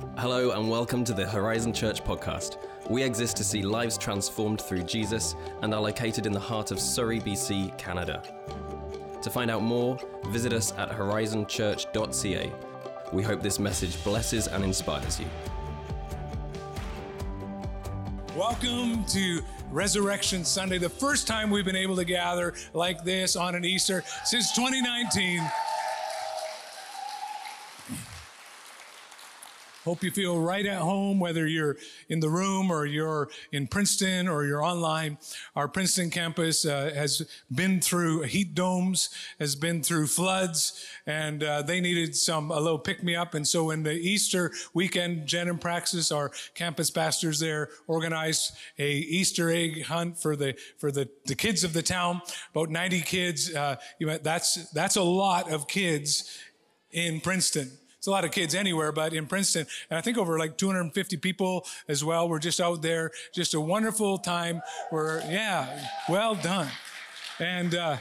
Hello, and welcome to the Horizon Church podcast. We exist to see lives transformed through Jesus and are located in the heart of Surrey, BC, Canada. To find out more, visit us at horizonchurch.ca. We hope this message blesses and inspires you. Welcome to Resurrection Sunday, the first time we've been able to gather like this on an Easter since 2019. Hope you feel right at home, whether you're in the room or you're in Princeton or you're online. Our Princeton campus uh, has been through heat domes, has been through floods, and uh, they needed some a little pick me up. And so, in the Easter weekend, Jen and Praxis, our campus pastors there, organized a Easter egg hunt for the for the, the kids of the town. About 90 kids. Uh, you know, that's that's a lot of kids in Princeton. It's a lot of kids anywhere, but in Princeton, and I think over like 250 people as well. We're just out there, just a wonderful time. We're, yeah, well done. And, uh,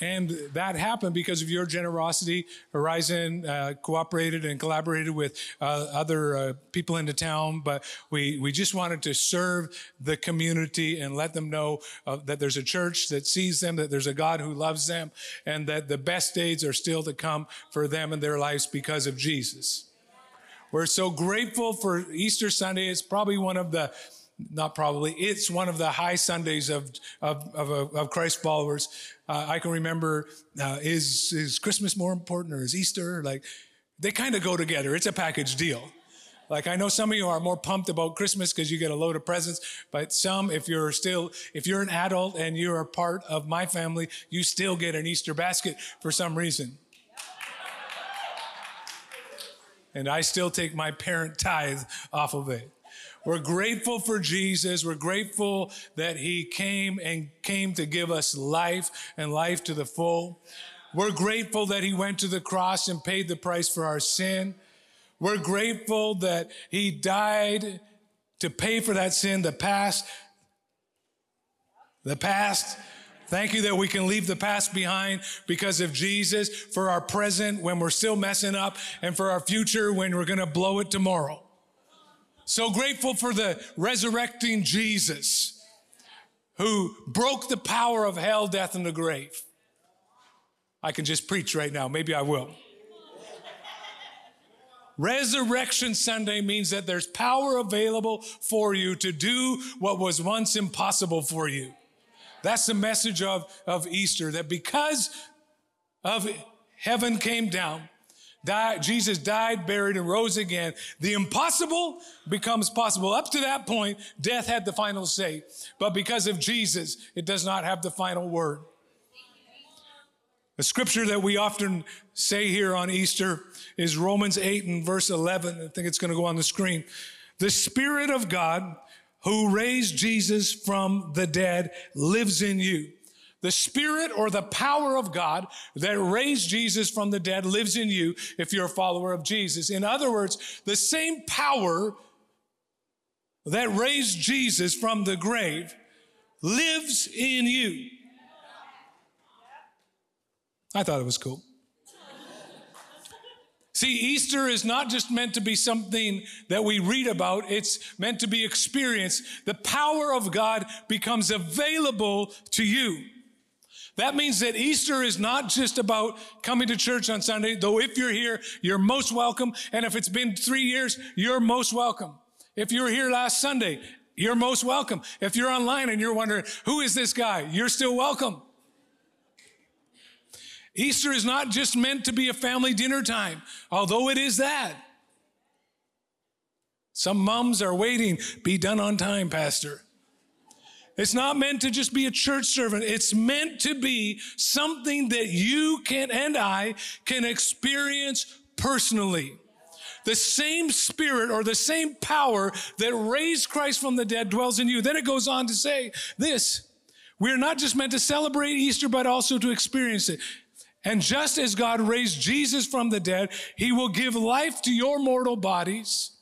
and that happened because of your generosity. Horizon uh, cooperated and collaborated with uh, other uh, people in the town, but we, we just wanted to serve the community and let them know uh, that there's a church that sees them, that there's a God who loves them, and that the best days are still to come for them and their lives because of Jesus. We're so grateful for Easter Sunday. It's probably one of the not probably, it's one of the high Sundays of, of, of, of Christ followers. Uh, I can remember, uh, is, is Christmas more important or is Easter? Like, they kind of go together. It's a package deal. Like I know some of you are more pumped about Christmas because you get a load of presents, but some, if you're still, if you're an adult and you're a part of my family, you still get an Easter basket for some reason. And I still take my parent tithe off of it. We're grateful for Jesus. We're grateful that he came and came to give us life and life to the full. We're grateful that he went to the cross and paid the price for our sin. We're grateful that he died to pay for that sin, the past, the past. Thank you that we can leave the past behind because of Jesus for our present when we're still messing up and for our future when we're going to blow it tomorrow. So grateful for the resurrecting Jesus who broke the power of hell, death, and the grave. I can just preach right now. Maybe I will. Resurrection Sunday means that there's power available for you to do what was once impossible for you. That's the message of, of Easter, that because of heaven came down, Jesus died, buried, and rose again. The impossible becomes possible. Up to that point, death had the final say. But because of Jesus, it does not have the final word. The scripture that we often say here on Easter is Romans 8 and verse 11. I think it's going to go on the screen. The Spirit of God who raised Jesus from the dead lives in you. The spirit or the power of God that raised Jesus from the dead lives in you if you're a follower of Jesus. In other words, the same power that raised Jesus from the grave lives in you. I thought it was cool. See, Easter is not just meant to be something that we read about, it's meant to be experienced. The power of God becomes available to you. That means that Easter is not just about coming to church on Sunday, though if you're here, you're most welcome. And if it's been three years, you're most welcome. If you were here last Sunday, you're most welcome. If you're online and you're wondering, who is this guy? You're still welcome. Easter is not just meant to be a family dinner time, although it is that. Some mums are waiting, be done on time, Pastor. It's not meant to just be a church servant. It's meant to be something that you can and I can experience personally. The same spirit or the same power that raised Christ from the dead dwells in you. Then it goes on to say this. We're not just meant to celebrate Easter, but also to experience it. And just as God raised Jesus from the dead, he will give life to your mortal bodies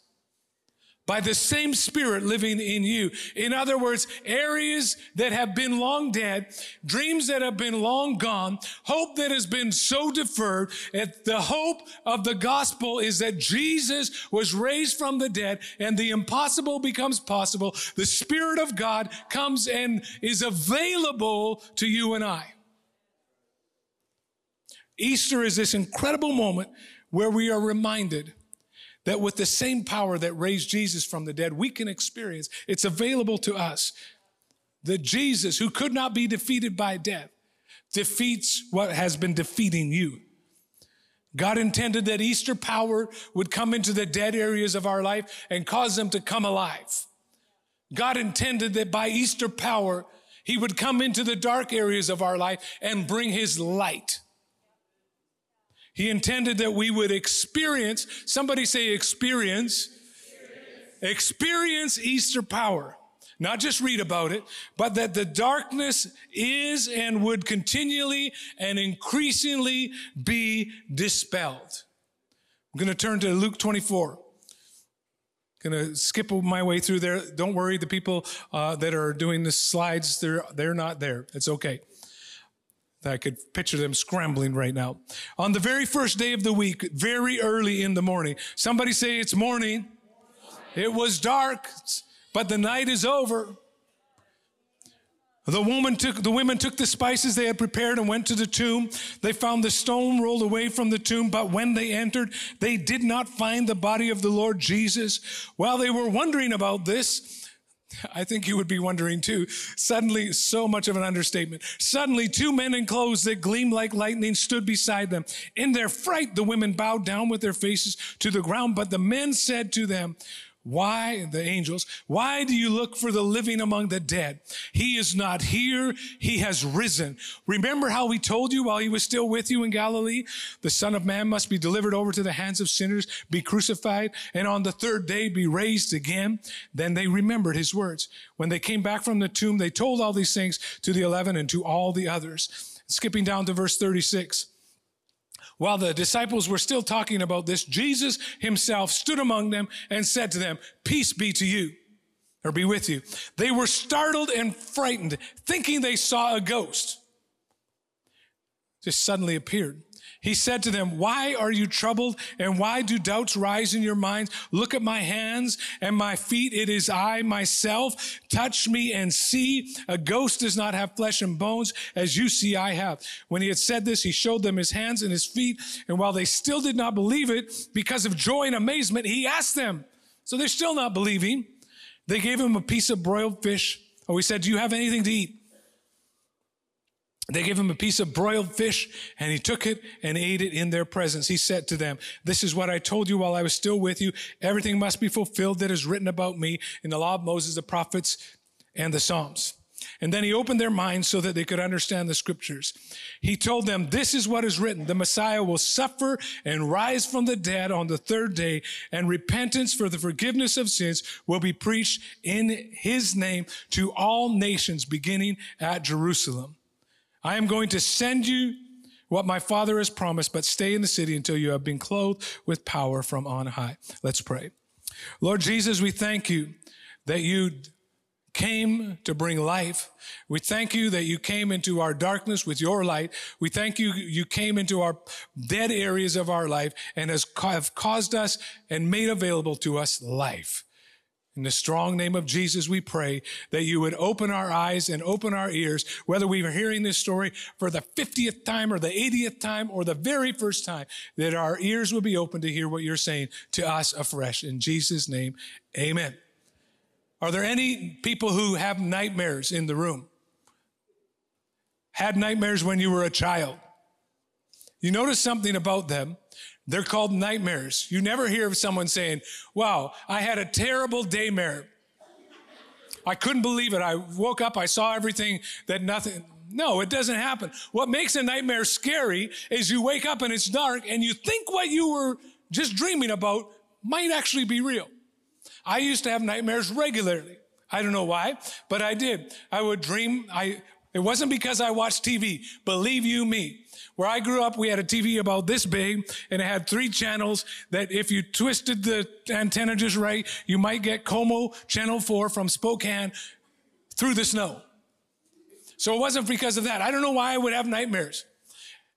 by the same spirit living in you. In other words, areas that have been long dead, dreams that have been long gone, hope that has been so deferred. The hope of the gospel is that Jesus was raised from the dead and the impossible becomes possible. The spirit of God comes and is available to you and I. Easter is this incredible moment where we are reminded that with the same power that raised Jesus from the dead, we can experience. It's available to us. That Jesus, who could not be defeated by death, defeats what has been defeating you. God intended that Easter power would come into the dead areas of our life and cause them to come alive. God intended that by Easter power, He would come into the dark areas of our life and bring His light. He intended that we would experience, somebody say experience, experience, experience Easter power. Not just read about it, but that the darkness is and would continually and increasingly be dispelled. I'm going to turn to Luke 24. Going to skip my way through there. Don't worry, the people uh, that are doing the slides, they're, they're not there. It's okay. I could picture them scrambling right now. On the very first day of the week, very early in the morning, somebody say it's morning. It was dark, but the night is over. The woman took, the women took the spices they had prepared and went to the tomb. They found the stone rolled away from the tomb, but when they entered, they did not find the body of the Lord Jesus. While they were wondering about this, I think you would be wondering too. Suddenly, so much of an understatement. Suddenly, two men in clothes that gleamed like lightning stood beside them. In their fright, the women bowed down with their faces to the ground, but the men said to them, why, the angels, why do you look for the living among the dead? He is not here. He has risen. Remember how we told you while he was still with you in Galilee? The son of man must be delivered over to the hands of sinners, be crucified, and on the third day be raised again. Then they remembered his words. When they came back from the tomb, they told all these things to the eleven and to all the others. Skipping down to verse 36. While the disciples were still talking about this, Jesus himself stood among them and said to them, Peace be to you, or be with you. They were startled and frightened, thinking they saw a ghost. Just suddenly appeared. He said to them, Why are you troubled? And why do doubts rise in your minds? Look at my hands and my feet. It is I myself. Touch me and see. A ghost does not have flesh and bones as you see I have. When he had said this, he showed them his hands and his feet. And while they still did not believe it, because of joy and amazement, he asked them. So they're still not believing. They gave him a piece of broiled fish. Oh, he said, Do you have anything to eat? They gave him a piece of broiled fish and he took it and ate it in their presence. He said to them, this is what I told you while I was still with you. Everything must be fulfilled that is written about me in the law of Moses, the prophets, and the Psalms. And then he opened their minds so that they could understand the scriptures. He told them, this is what is written. The Messiah will suffer and rise from the dead on the third day and repentance for the forgiveness of sins will be preached in his name to all nations beginning at Jerusalem. I am going to send you what my father has promised, but stay in the city until you have been clothed with power from on high. Let's pray. Lord Jesus, we thank you that you came to bring life. We thank you that you came into our darkness with your light. We thank you you came into our dead areas of our life and has have caused us and made available to us life. In the strong name of Jesus, we pray that you would open our eyes and open our ears, whether we are hearing this story for the 50th time or the 80th time or the very first time, that our ears will be open to hear what you're saying to us afresh. In Jesus' name, amen. Are there any people who have nightmares in the room? Had nightmares when you were a child? You notice something about them. They're called nightmares. You never hear of someone saying, Wow, I had a terrible daymare. I couldn't believe it. I woke up, I saw everything that nothing. No, it doesn't happen. What makes a nightmare scary is you wake up and it's dark and you think what you were just dreaming about might actually be real. I used to have nightmares regularly. I don't know why, but I did. I would dream, I It wasn't because I watched TV. Believe you me. Where I grew up, we had a TV about this big and it had three channels that if you twisted the antenna just right, you might get Como channel four from Spokane through the snow. So it wasn't because of that. I don't know why I would have nightmares.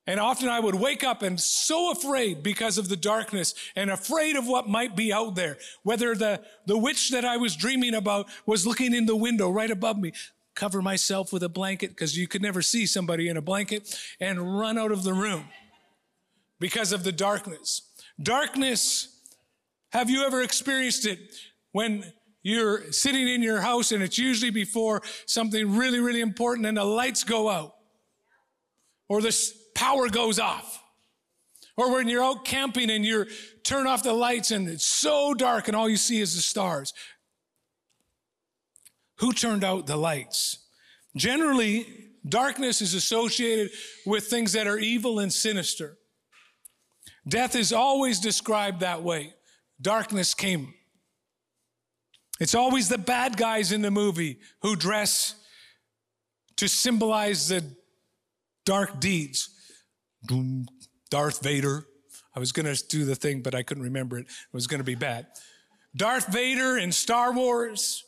And often I would wake up and so afraid because of the darkness and afraid of what might be out there. Whether the, the witch that I was dreaming about was looking in the window right above me. Cover myself with a blanket because you could never see somebody in a blanket and run out of the room because of the darkness. Darkness, have you ever experienced it when you're sitting in your house and it's usually before something really, really important and the lights go out or the power goes off. Or when you're out camping and you turn off the lights and it's so dark and all you see is the stars. Who turned out the lights? Generally, darkness is associated with things that are evil and sinister. Death is always described that way. Darkness came. It's always the bad guys in the movie who dress to symbolize the dark deeds. Darth Vader. I was going to do the thing, but I couldn't remember it. It was going to be bad. Darth Vader in Star Wars,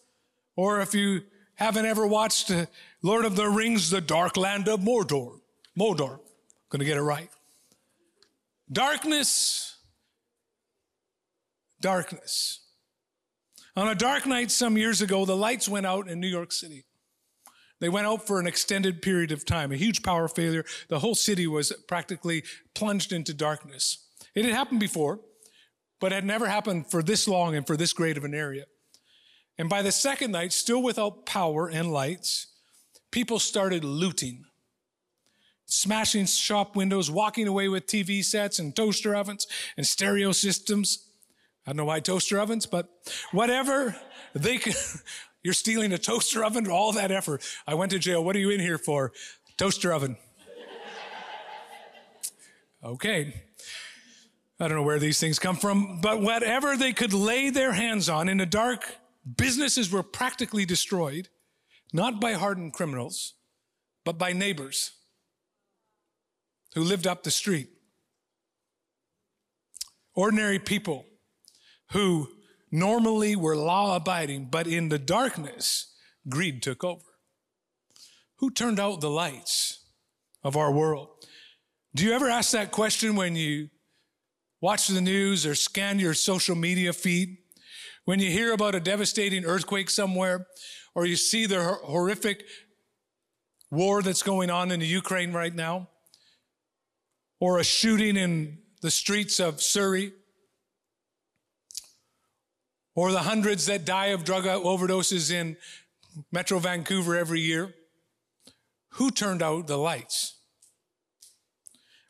or if you haven't ever watched uh, Lord of the Rings, The Dark Land of Mordor. Mordor. To get it right. Darkness. Darkness. On a dark night some years ago, the lights went out in New York City. They went out for an extended period of time, a huge power failure. The whole city was practically plunged into darkness. It had happened before, but had never happened for this long and for this great of an area. And by the second night, still without power and lights, people started looting, smashing shop windows, walking away with TV sets and toaster ovens and stereo systems. I don't know why toaster ovens, but whatever they could. You're stealing a toaster oven, all that effort. I went to jail. What are you in here for? Toaster oven. Okay. I don't know where these things come from, but whatever they could lay their hands on in the dark, businesses were practically destroyed, not by hardened criminals, but by neighbors who lived up the street. Ordinary people who normally were law abiding, but in the darkness, greed took over. Who turned out the lights of our world? Do you ever ask that question when you watch the news or scan your social media feed? When you hear about a devastating earthquake somewhere, or you see the horrific war that's going on in the Ukraine right now, or a shooting in the streets of Surrey, or the hundreds that die of drug overdoses in Metro Vancouver every year? Who turned out the lights?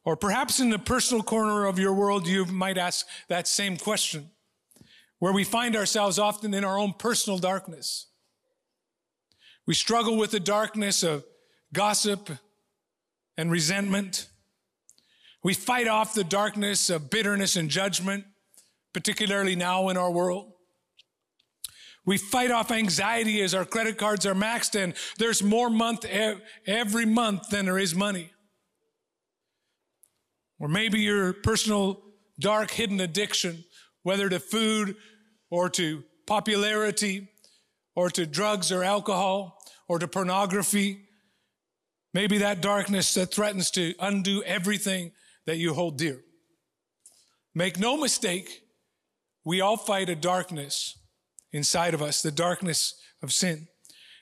Or perhaps in the personal corner of your world, you might ask that same question, where we find ourselves often in our own personal darkness. We struggle with the darkness of gossip and resentment. We fight off the darkness of bitterness and judgment, particularly now in our world. We fight off anxiety as our credit cards are maxed and there's more month every month than there is money. Or maybe your personal dark hidden addiction, whether to food or to popularity or to drugs or alcohol or to pornography. Maybe that darkness that threatens to undo everything that you hold dear. Make no mistake, we all fight a darkness inside of us, the darkness of sin.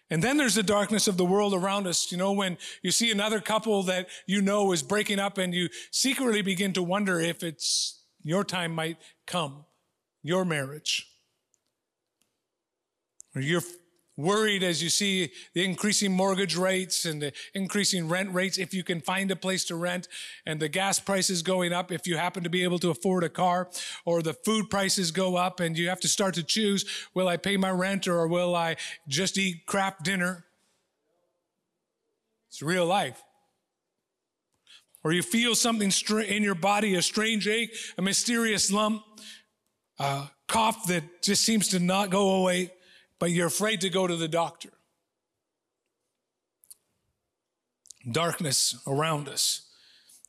And then there's the darkness of the world around us. You know, when you see another couple that you know is breaking up and you secretly begin to wonder if it's your time might come, your marriage. Or you're worried as you see the increasing mortgage rates and the increasing rent rates if you can find a place to rent and the gas prices going up if you happen to be able to afford a car or the food prices go up and you have to start to choose will I pay my rent or will I just eat crap dinner it's real life or you feel something in your body a strange ache a mysterious lump a cough that just seems to not go away but you're afraid to go to the doctor. darkness around us.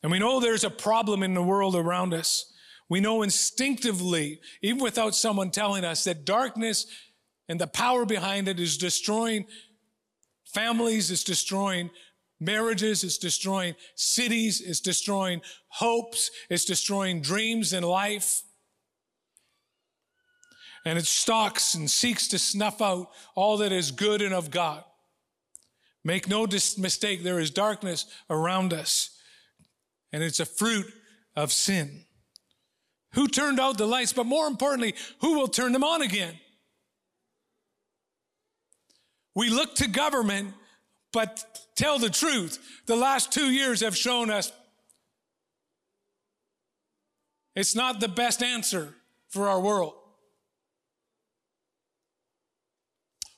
And we know there's a problem in the world around us. We know instinctively, even without someone telling us, that darkness and the power behind it is destroying families, it's destroying marriages, it's destroying cities, it's destroying hopes, it's destroying dreams in life. And it stalks and seeks to snuff out all that is good and of God. Make no dis- mistake, there is darkness around us, and it's a fruit of sin. Who turned out the lights? But more importantly, who will turn them on again? We look to government, but tell the truth. The last two years have shown us it's not the best answer for our world.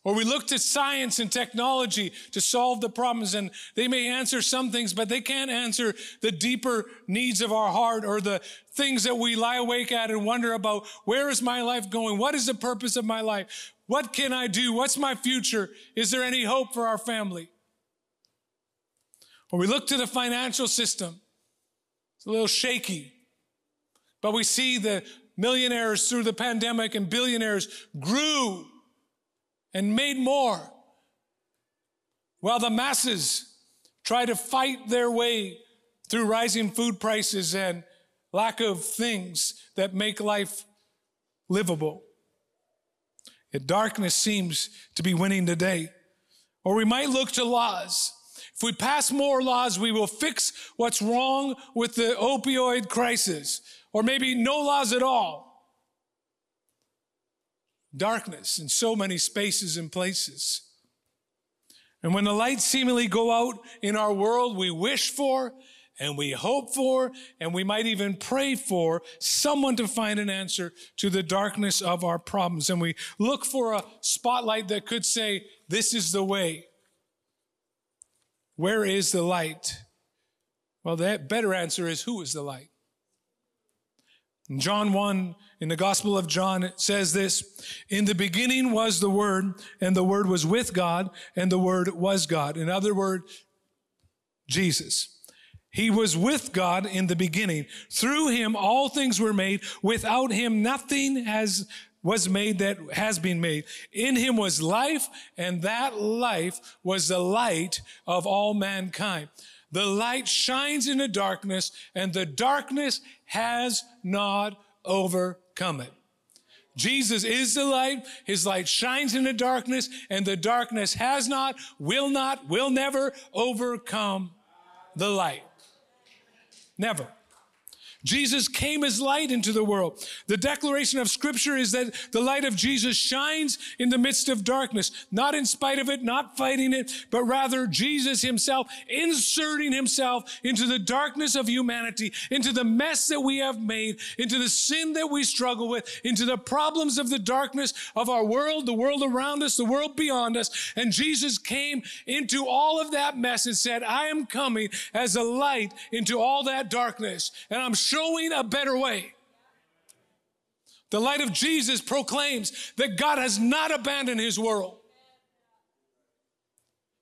Or we look to science and technology to solve the problems, and they may answer some things, but they can't answer the deeper needs of our heart or the things that we lie awake at and wonder about where is my life going? What is the purpose of my life? What can I do? What's my future? Is there any hope for our family? Or we look to the financial system, it's a little shaky, but we see the millionaires through the pandemic and billionaires grew and made more while the masses try to fight their way through rising food prices and lack of things that make life livable. Yet darkness seems to be winning today. Or we might look to laws. If we pass more laws, we will fix what's wrong with the opioid crisis. Or maybe no laws at all darkness in so many spaces and places. And when the lights seemingly go out in our world, we wish for and we hope for, and we might even pray for someone to find an answer to the darkness of our problems. And we look for a spotlight that could say, This is the way. Where is the light? Well, the better answer is, Who is the light? In John 1, in the Gospel of John, it says this In the beginning was the Word, and the Word was with God, and the Word was God. In other words, Jesus. He was with God in the beginning. Through him, all things were made. Without him, nothing has was made that has been made. In him was life, and that life was the light of all mankind. The light shines in the darkness, and the darkness has not overcome it. Jesus is the light. His light shines in the darkness, and the darkness has not, will not, will never overcome the light. Never. Jesus came as light into the world. The declaration of scripture is that the light of Jesus shines in the midst of darkness, not in spite of it, not fighting it, but rather Jesus himself inserting himself into the darkness of humanity, into the mess that we have made, into the sin that we struggle with, into the problems of the darkness of our world, the world around us, the world beyond us. And Jesus came into all of that mess and said, I am coming as a light into all that darkness. And I'm showing a better way. The light of Jesus proclaims that God has not abandoned his world.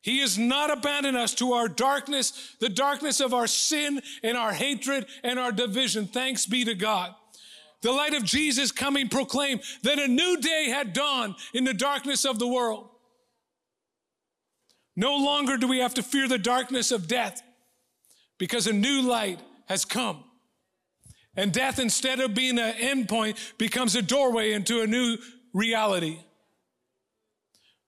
He has not abandoned us to our darkness, the darkness of our sin and our hatred and our division. Thanks be to God. The light of Jesus coming proclaimed that a new day had dawned in the darkness of the world. No longer do we have to fear the darkness of death because a new light has come. And death, instead of being an endpoint, becomes a doorway into a new reality.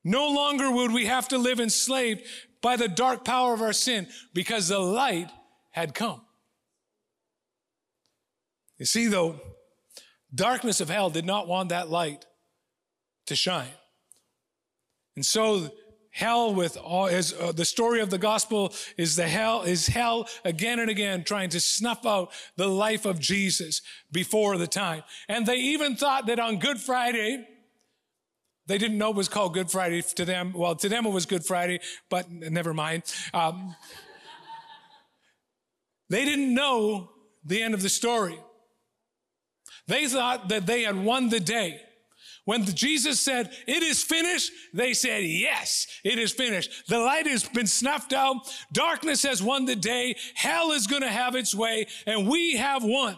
No longer would we have to live enslaved by the dark power of our sin because the light had come. You see, though, darkness of hell did not want that light to shine. And so hell with all as uh, the story of the gospel is the hell is hell again and again trying to snuff out the life of Jesus before the time. And they even thought that on Good Friday they didn't know it was called Good Friday to them. Well, to them it was Good Friday, but never mind. Um, they didn't know the end of the story. They thought that they had won the day When Jesus said, it is finished, they said, yes, it is finished. The light has been snuffed out. Darkness has won the day. Hell is going to have its way and we have won.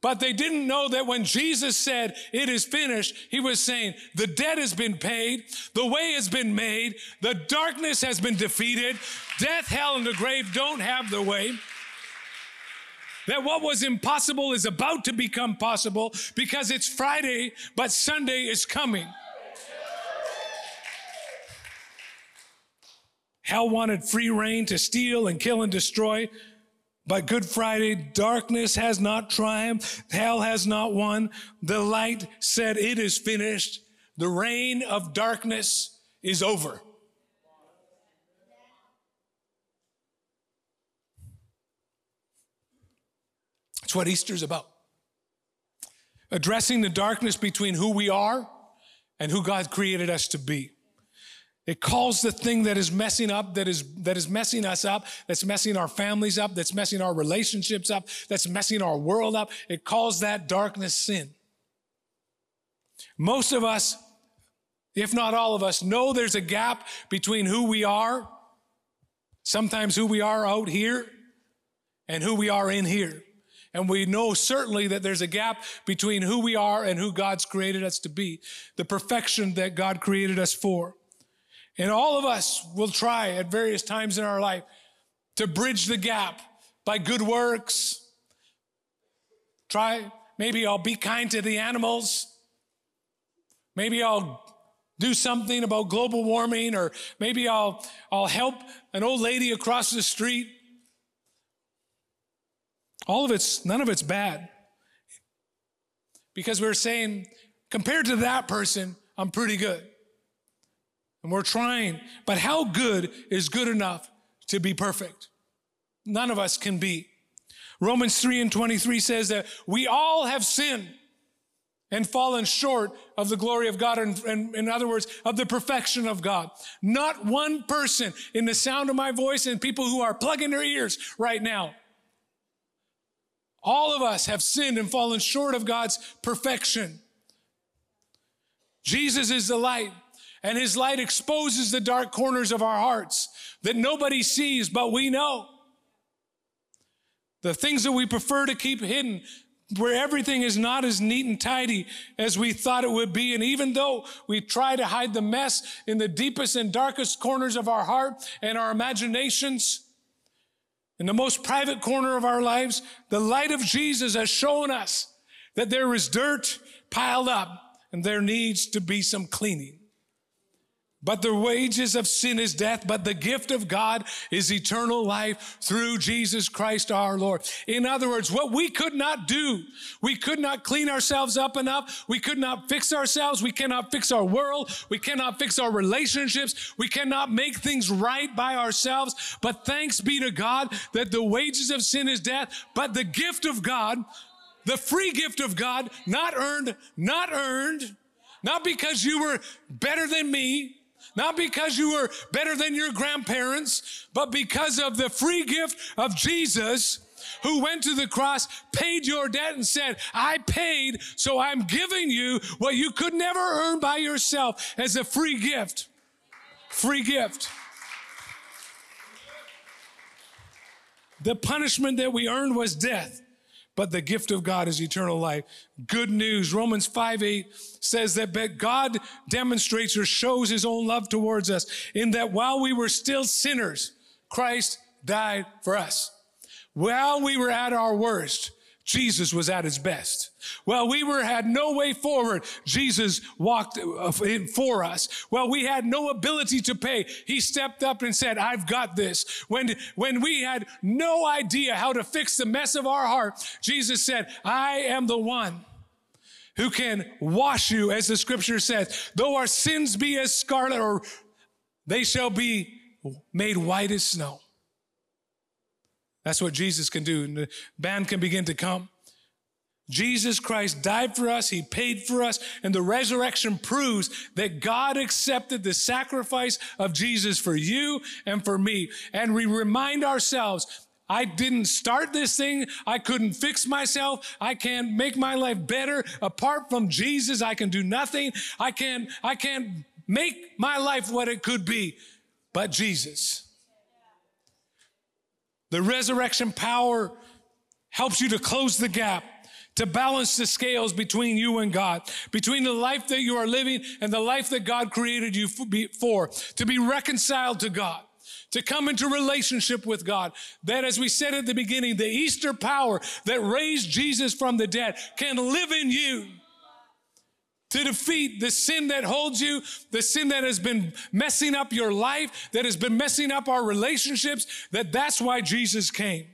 But they didn't know that when Jesus said, it is finished, he was saying, the debt has been paid, the way has been made, the darkness has been defeated, death, hell, and the grave don't have the way. That what was impossible is about to become possible because it's Friday, but Sunday is coming. Hell wanted free reign to steal and kill and destroy. By Good Friday, darkness has not triumphed, hell has not won. The light said, It is finished. The reign of darkness is over. That's what Easter's about. Addressing the darkness between who we are and who God created us to be. It calls the thing that is messing up, that is, that is messing us up, that's messing our families up, that's messing our relationships up, that's messing our world up. It calls that darkness sin. Most of us, if not all of us, know there's a gap between who we are, sometimes who we are out here, and who we are in here. And we know certainly that there's a gap between who we are and who God's created us to be, the perfection that God created us for. And all of us will try at various times in our life to bridge the gap by good works. Try, maybe I'll be kind to the animals. Maybe I'll do something about global warming, or maybe I'll, I'll help an old lady across the street. All of it's, none of it's bad. Because we're saying, compared to that person, I'm pretty good. And we're trying, but how good is good enough to be perfect? None of us can be. Romans 3 and 23 says that we all have sinned and fallen short of the glory of God, and, and, in other words, of the perfection of God. Not one person in the sound of my voice and people who are plugging their ears right now. All of us have sinned and fallen short of God's perfection. Jesus is the light and his light exposes the dark corners of our hearts that nobody sees, but we know. The things that we prefer to keep hidden, where everything is not as neat and tidy as we thought it would be. And even though we try to hide the mess in the deepest and darkest corners of our heart and our imaginations, in the most private corner of our lives, the light of Jesus has shown us that there is dirt piled up and there needs to be some cleaning. But the wages of sin is death, but the gift of God is eternal life through Jesus Christ our Lord. In other words, what we could not do, we could not clean ourselves up enough. We could not fix ourselves. We cannot fix our world. We cannot fix our relationships. We cannot make things right by ourselves. But thanks be to God that the wages of sin is death, but the gift of God, the free gift of God, not earned, not earned, not because you were better than me, not because you were better than your grandparents, but because of the free gift of Jesus who went to the cross, paid your debt and said, I paid, so I'm giving you what you could never earn by yourself as a free gift. Free gift. The punishment that we earned was death but the gift of God is eternal life. Good news. Romans 5 8 says that God demonstrates or shows his own love towards us in that while we were still sinners, Christ died for us. While we were at our worst, Jesus was at his best. Well, we were had no way forward. Jesus walked uh, for us. Well, we had no ability to pay. He stepped up and said, I've got this. When, when we had no idea how to fix the mess of our heart, Jesus said, I am the one who can wash you, as the scripture says, though our sins be as scarlet or they shall be made white as snow. That's what Jesus can do. And the band can begin to come. Jesus Christ died for us. He paid for us. And the resurrection proves that God accepted the sacrifice of Jesus for you and for me. And we remind ourselves I didn't start this thing. I couldn't fix myself. I can't make my life better. Apart from Jesus, I can do nothing. I can't, I can't make my life what it could be, but Jesus. The resurrection power helps you to close the gap, to balance the scales between you and God, between the life that you are living and the life that God created you for, to be reconciled to God to come into relationship with God. That, as we said at the beginning, the Easter power that raised Jesus from the dead can live in you to defeat the sin that holds you, the sin that has been messing up your life, that has been messing up our relationships, that that's why Jesus came.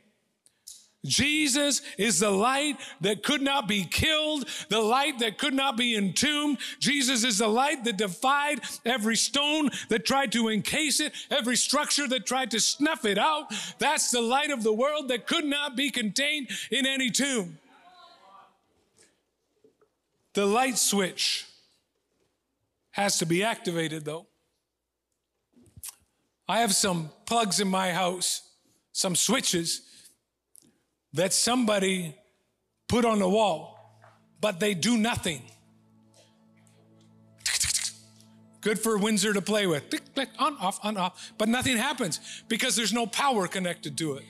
Jesus is the light that could not be killed, the light that could not be entombed. Jesus is the light that defied every stone that tried to encase it, every structure that tried to snuff it out. That's the light of the world that could not be contained in any tomb. The light switch has to be activated, though. I have some plugs in my house, some switches that somebody put on the wall, but they do nothing. Good for Windsor to play with. Click, click, on, off, on, off. But nothing happens because there's no power connected to it.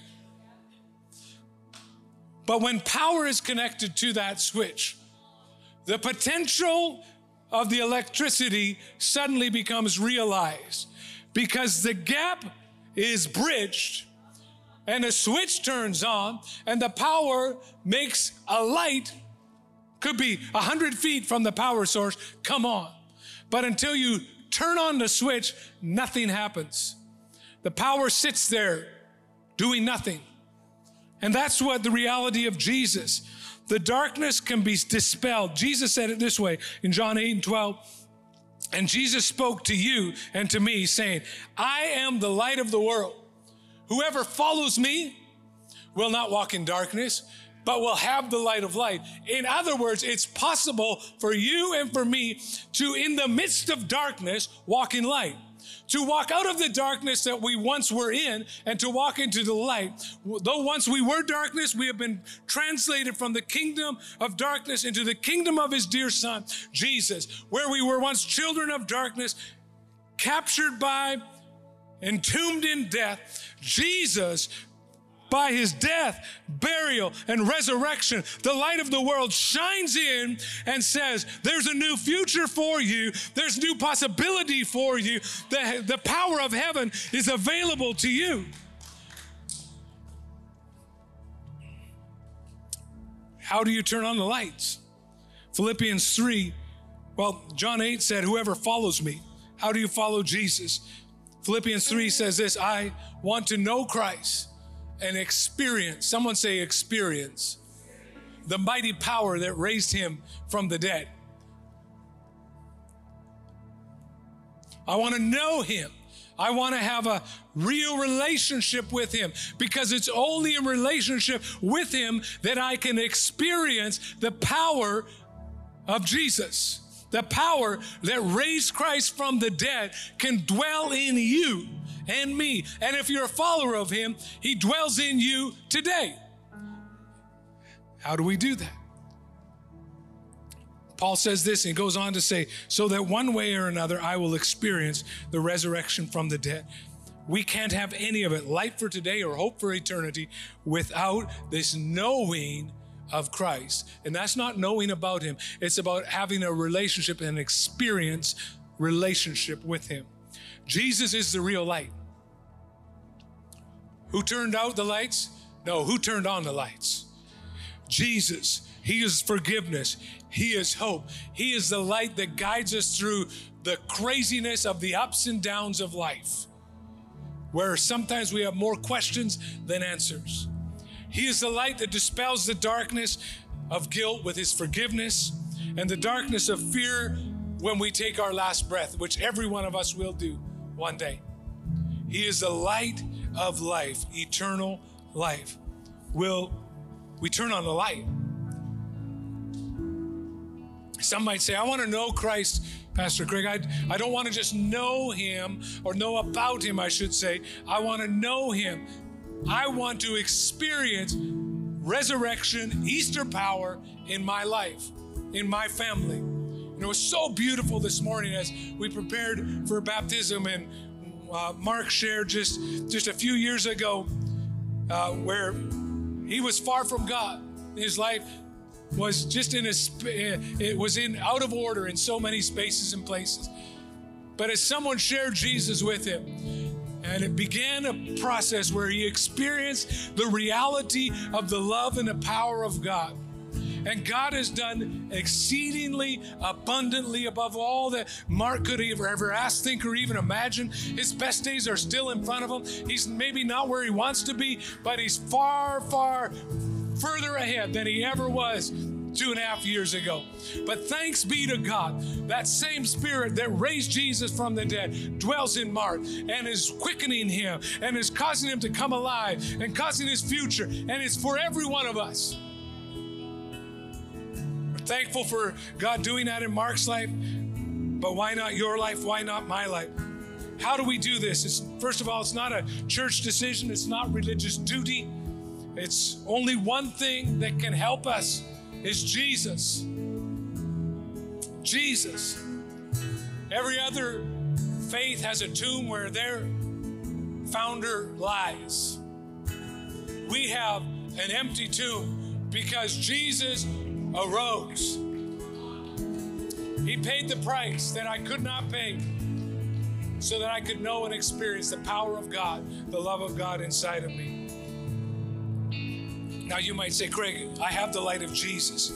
But when power is connected to that switch, the potential of the electricity suddenly becomes realized because the gap is bridged and a switch turns on and the power makes a light could be 100 feet from the power source come on. But until you turn on the switch nothing happens. The power sits there doing nothing. And that's what the reality of jesus the darkness can be dispelled jesus said it this way in john 8 and 12 and jesus spoke to you and to me saying i am the light of the world Whoever follows me will not walk in darkness, but will have the light of light. In other words, it's possible for you and for me to, in the midst of darkness, walk in light. To walk out of the darkness that we once were in and to walk into the light. Though once we were darkness, we have been translated from the kingdom of darkness into the kingdom of his dear son, Jesus, where we were once children of darkness, captured by entombed in death, Jesus by his death, burial, and resurrection, the light of the world shines in and says, There's a new future for you. There's new possibility for you. The, the power of heaven is available to you. How do you turn on the lights? Philippians 3, well, John 8 said, Whoever follows me, how do you follow Jesus? Philippians 3 says this I want to know Christ and experience, someone say experience, the mighty power that raised him from the dead. I want to know him. I want to have a real relationship with him because it's only in relationship with him that I can experience the power of Jesus. The power that raised Christ from the dead can dwell in you and me. And if you're a follower of Him, He dwells in you today. How do we do that? Paul says this and goes on to say, so that one way or another I will experience the resurrection from the dead. We can't have any of it, light for today or hope for eternity, without this knowing of Christ. And that's not knowing about Him, it's about having a relationship and experience relationship with Him. Jesus is the real light. Who turned out the lights? No, who turned on the lights? Jesus. He is forgiveness. He is hope. He is the light that guides us through the craziness of the ups and downs of life, where sometimes we have more questions than answers. He is the light that dispels the darkness of guilt with his forgiveness and the darkness of fear when we take our last breath, which every one of us will do one day. He is the light of life, eternal life. Will we turn on the light? Some might say, I want to know Christ, Pastor Craig. I, I don't want to just know him or know about him, I should say. I want to know him I want to experience resurrection, Easter power in my life, in my family. And it was so beautiful this morning as we prepared for baptism, and uh, Mark shared just just a few years ago uh, where he was far from God. His life was just in a it was in out of order in so many spaces and places. But as someone shared Jesus with him, and it began a process where he experienced the reality of the love and the power of God. And God has done exceedingly abundantly above all that Mark could ever, ask, think, or even imagine. His best days are still in front of him. He's maybe not where he wants to be, but he's far, far further ahead than he ever was two and a half years ago. But thanks be to God, that same spirit that raised Jesus from the dead dwells in Mark and is quickening him and is causing him to come alive and causing his future. And it's for every one of us. Thankful for God doing that in Mark's life, but why not your life? Why not my life? How do we do this? It's, first of all, it's not a church decision, it's not religious duty. It's only one thing that can help us is Jesus. Jesus. Every other faith has a tomb where their founder lies. We have an empty tomb because Jesus arose. He paid the price that I could not pay so that I could know and experience the power of God, the love of God inside of me. Now you might say, Craig, I have the light of Jesus.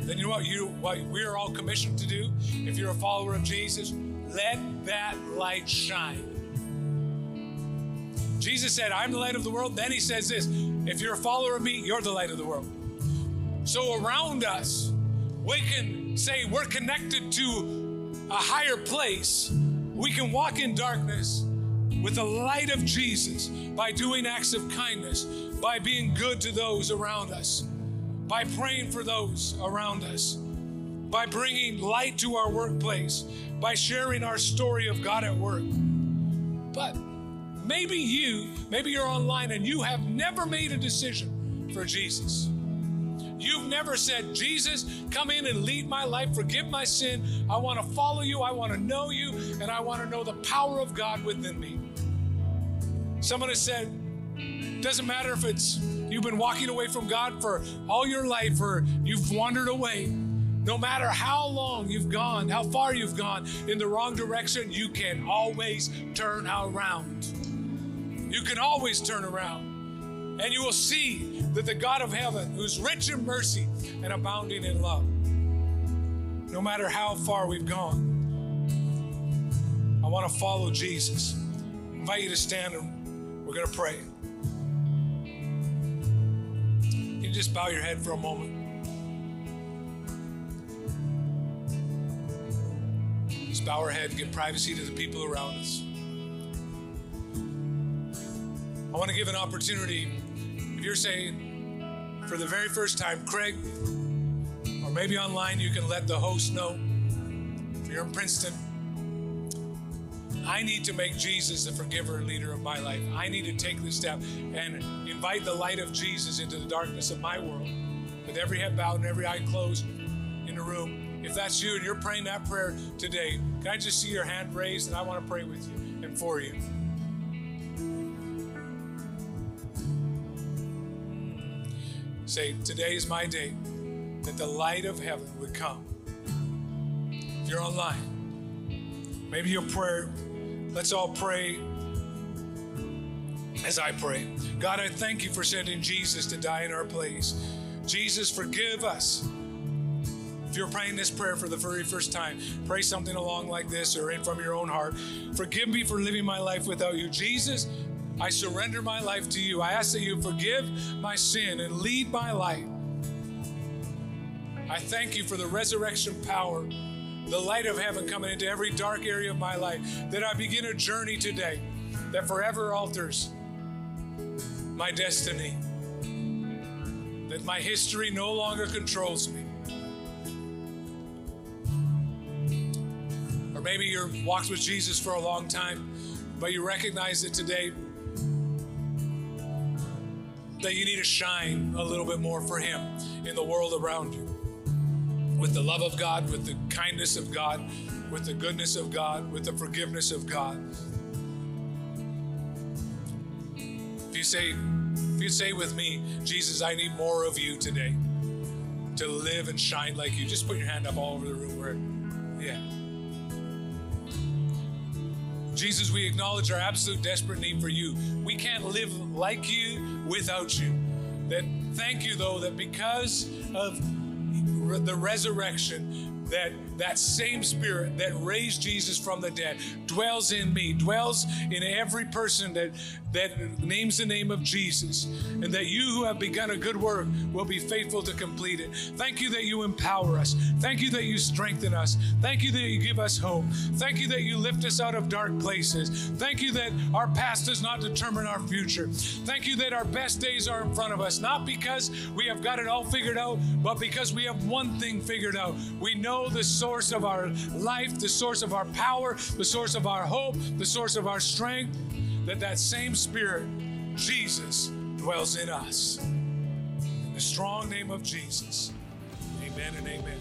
Then you know what you what we're all commissioned to do? If you're a follower of Jesus, let that light shine. Jesus said, I'm the light of the world. Then he says this if you're a follower of me, you're the light of the world. So around us, we can say we're connected to a higher place. We can walk in darkness with the light of Jesus by doing acts of kindness, by being good to those around us, by praying for those around us, by bringing light to our workplace, by sharing our story of God at work. But maybe you, maybe you're online and you have never made a decision for Jesus. You've never said, Jesus, come in and lead my life, forgive my sin. I want to follow you, I want to know you, and I want to know the power of God within me. Someone has said, doesn't matter if it's you've been walking away from God for all your life or you've wandered away. No matter how long you've gone, how far you've gone in the wrong direction, you can always turn around. You can always turn around. And you will see that the God of heaven, who's rich in mercy and abounding in love, no matter how far we've gone, I want to follow Jesus. I invite you to stand and we're going to pray. Can you just bow your head for a moment? Just bow our head and give privacy to the people around us. I want to give an opportunity. If you're saying for the very first time, Craig, or maybe online, you can let the host know. If you're in Princeton, I need to make Jesus the forgiver and leader of my life. I need to take this step and invite the light of Jesus into the darkness of my world with every head bowed and every eye closed in the room. If that's you and you're praying that prayer today, can I just see your hand raised and I want to pray with you and for you? Say, today is my day that the light of heaven would come. If you're online, maybe your prayer Let's all pray as I pray. God, I thank you for sending Jesus to die in our place. Jesus, forgive us. If you're praying this prayer for the very first time, pray something along like this or in from your own heart. Forgive me for living my life without you. Jesus, I surrender my life to you. I ask that you forgive my sin and lead my life. I thank you for the resurrection power the light of heaven coming into every dark area of my life, that I begin a journey today that forever alters my destiny, that my history no longer controls me. Or maybe you've walked with Jesus for a long time, but you recognize that today that you need to shine a little bit more for Him in the world around you. With the love of God, with the kindness of God, with the goodness of God, with the forgiveness of God. If you say, if you say with me, Jesus, I need more of you today to live and shine like you, just put your hand up all over the room where, yeah. Jesus, we acknowledge our absolute desperate need for you. We can't live like you without you. That thank you though that because of the resurrection that that same spirit that raised Jesus from the dead dwells in me, dwells in every person that that names the name of Jesus, and that you who have begun a good work will be faithful to complete it. Thank you that you empower us. Thank you that you strengthen us. Thank you that you give us hope. Thank you that you lift us out of dark places. Thank you that our past does not determine our future. Thank you that our best days are in front of us, not because we have got it all figured out, but because we have one thing figured out. We know the source of our life, the source of our power, the source of our hope, the source of our strength that that same Spirit, Jesus, dwells in us. In the strong name of Jesus, amen and amen.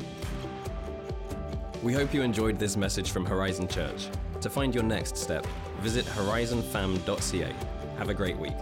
We hope you enjoyed this message from Horizon Church. To find your next step, visit horizonfam.ca. Have a great week.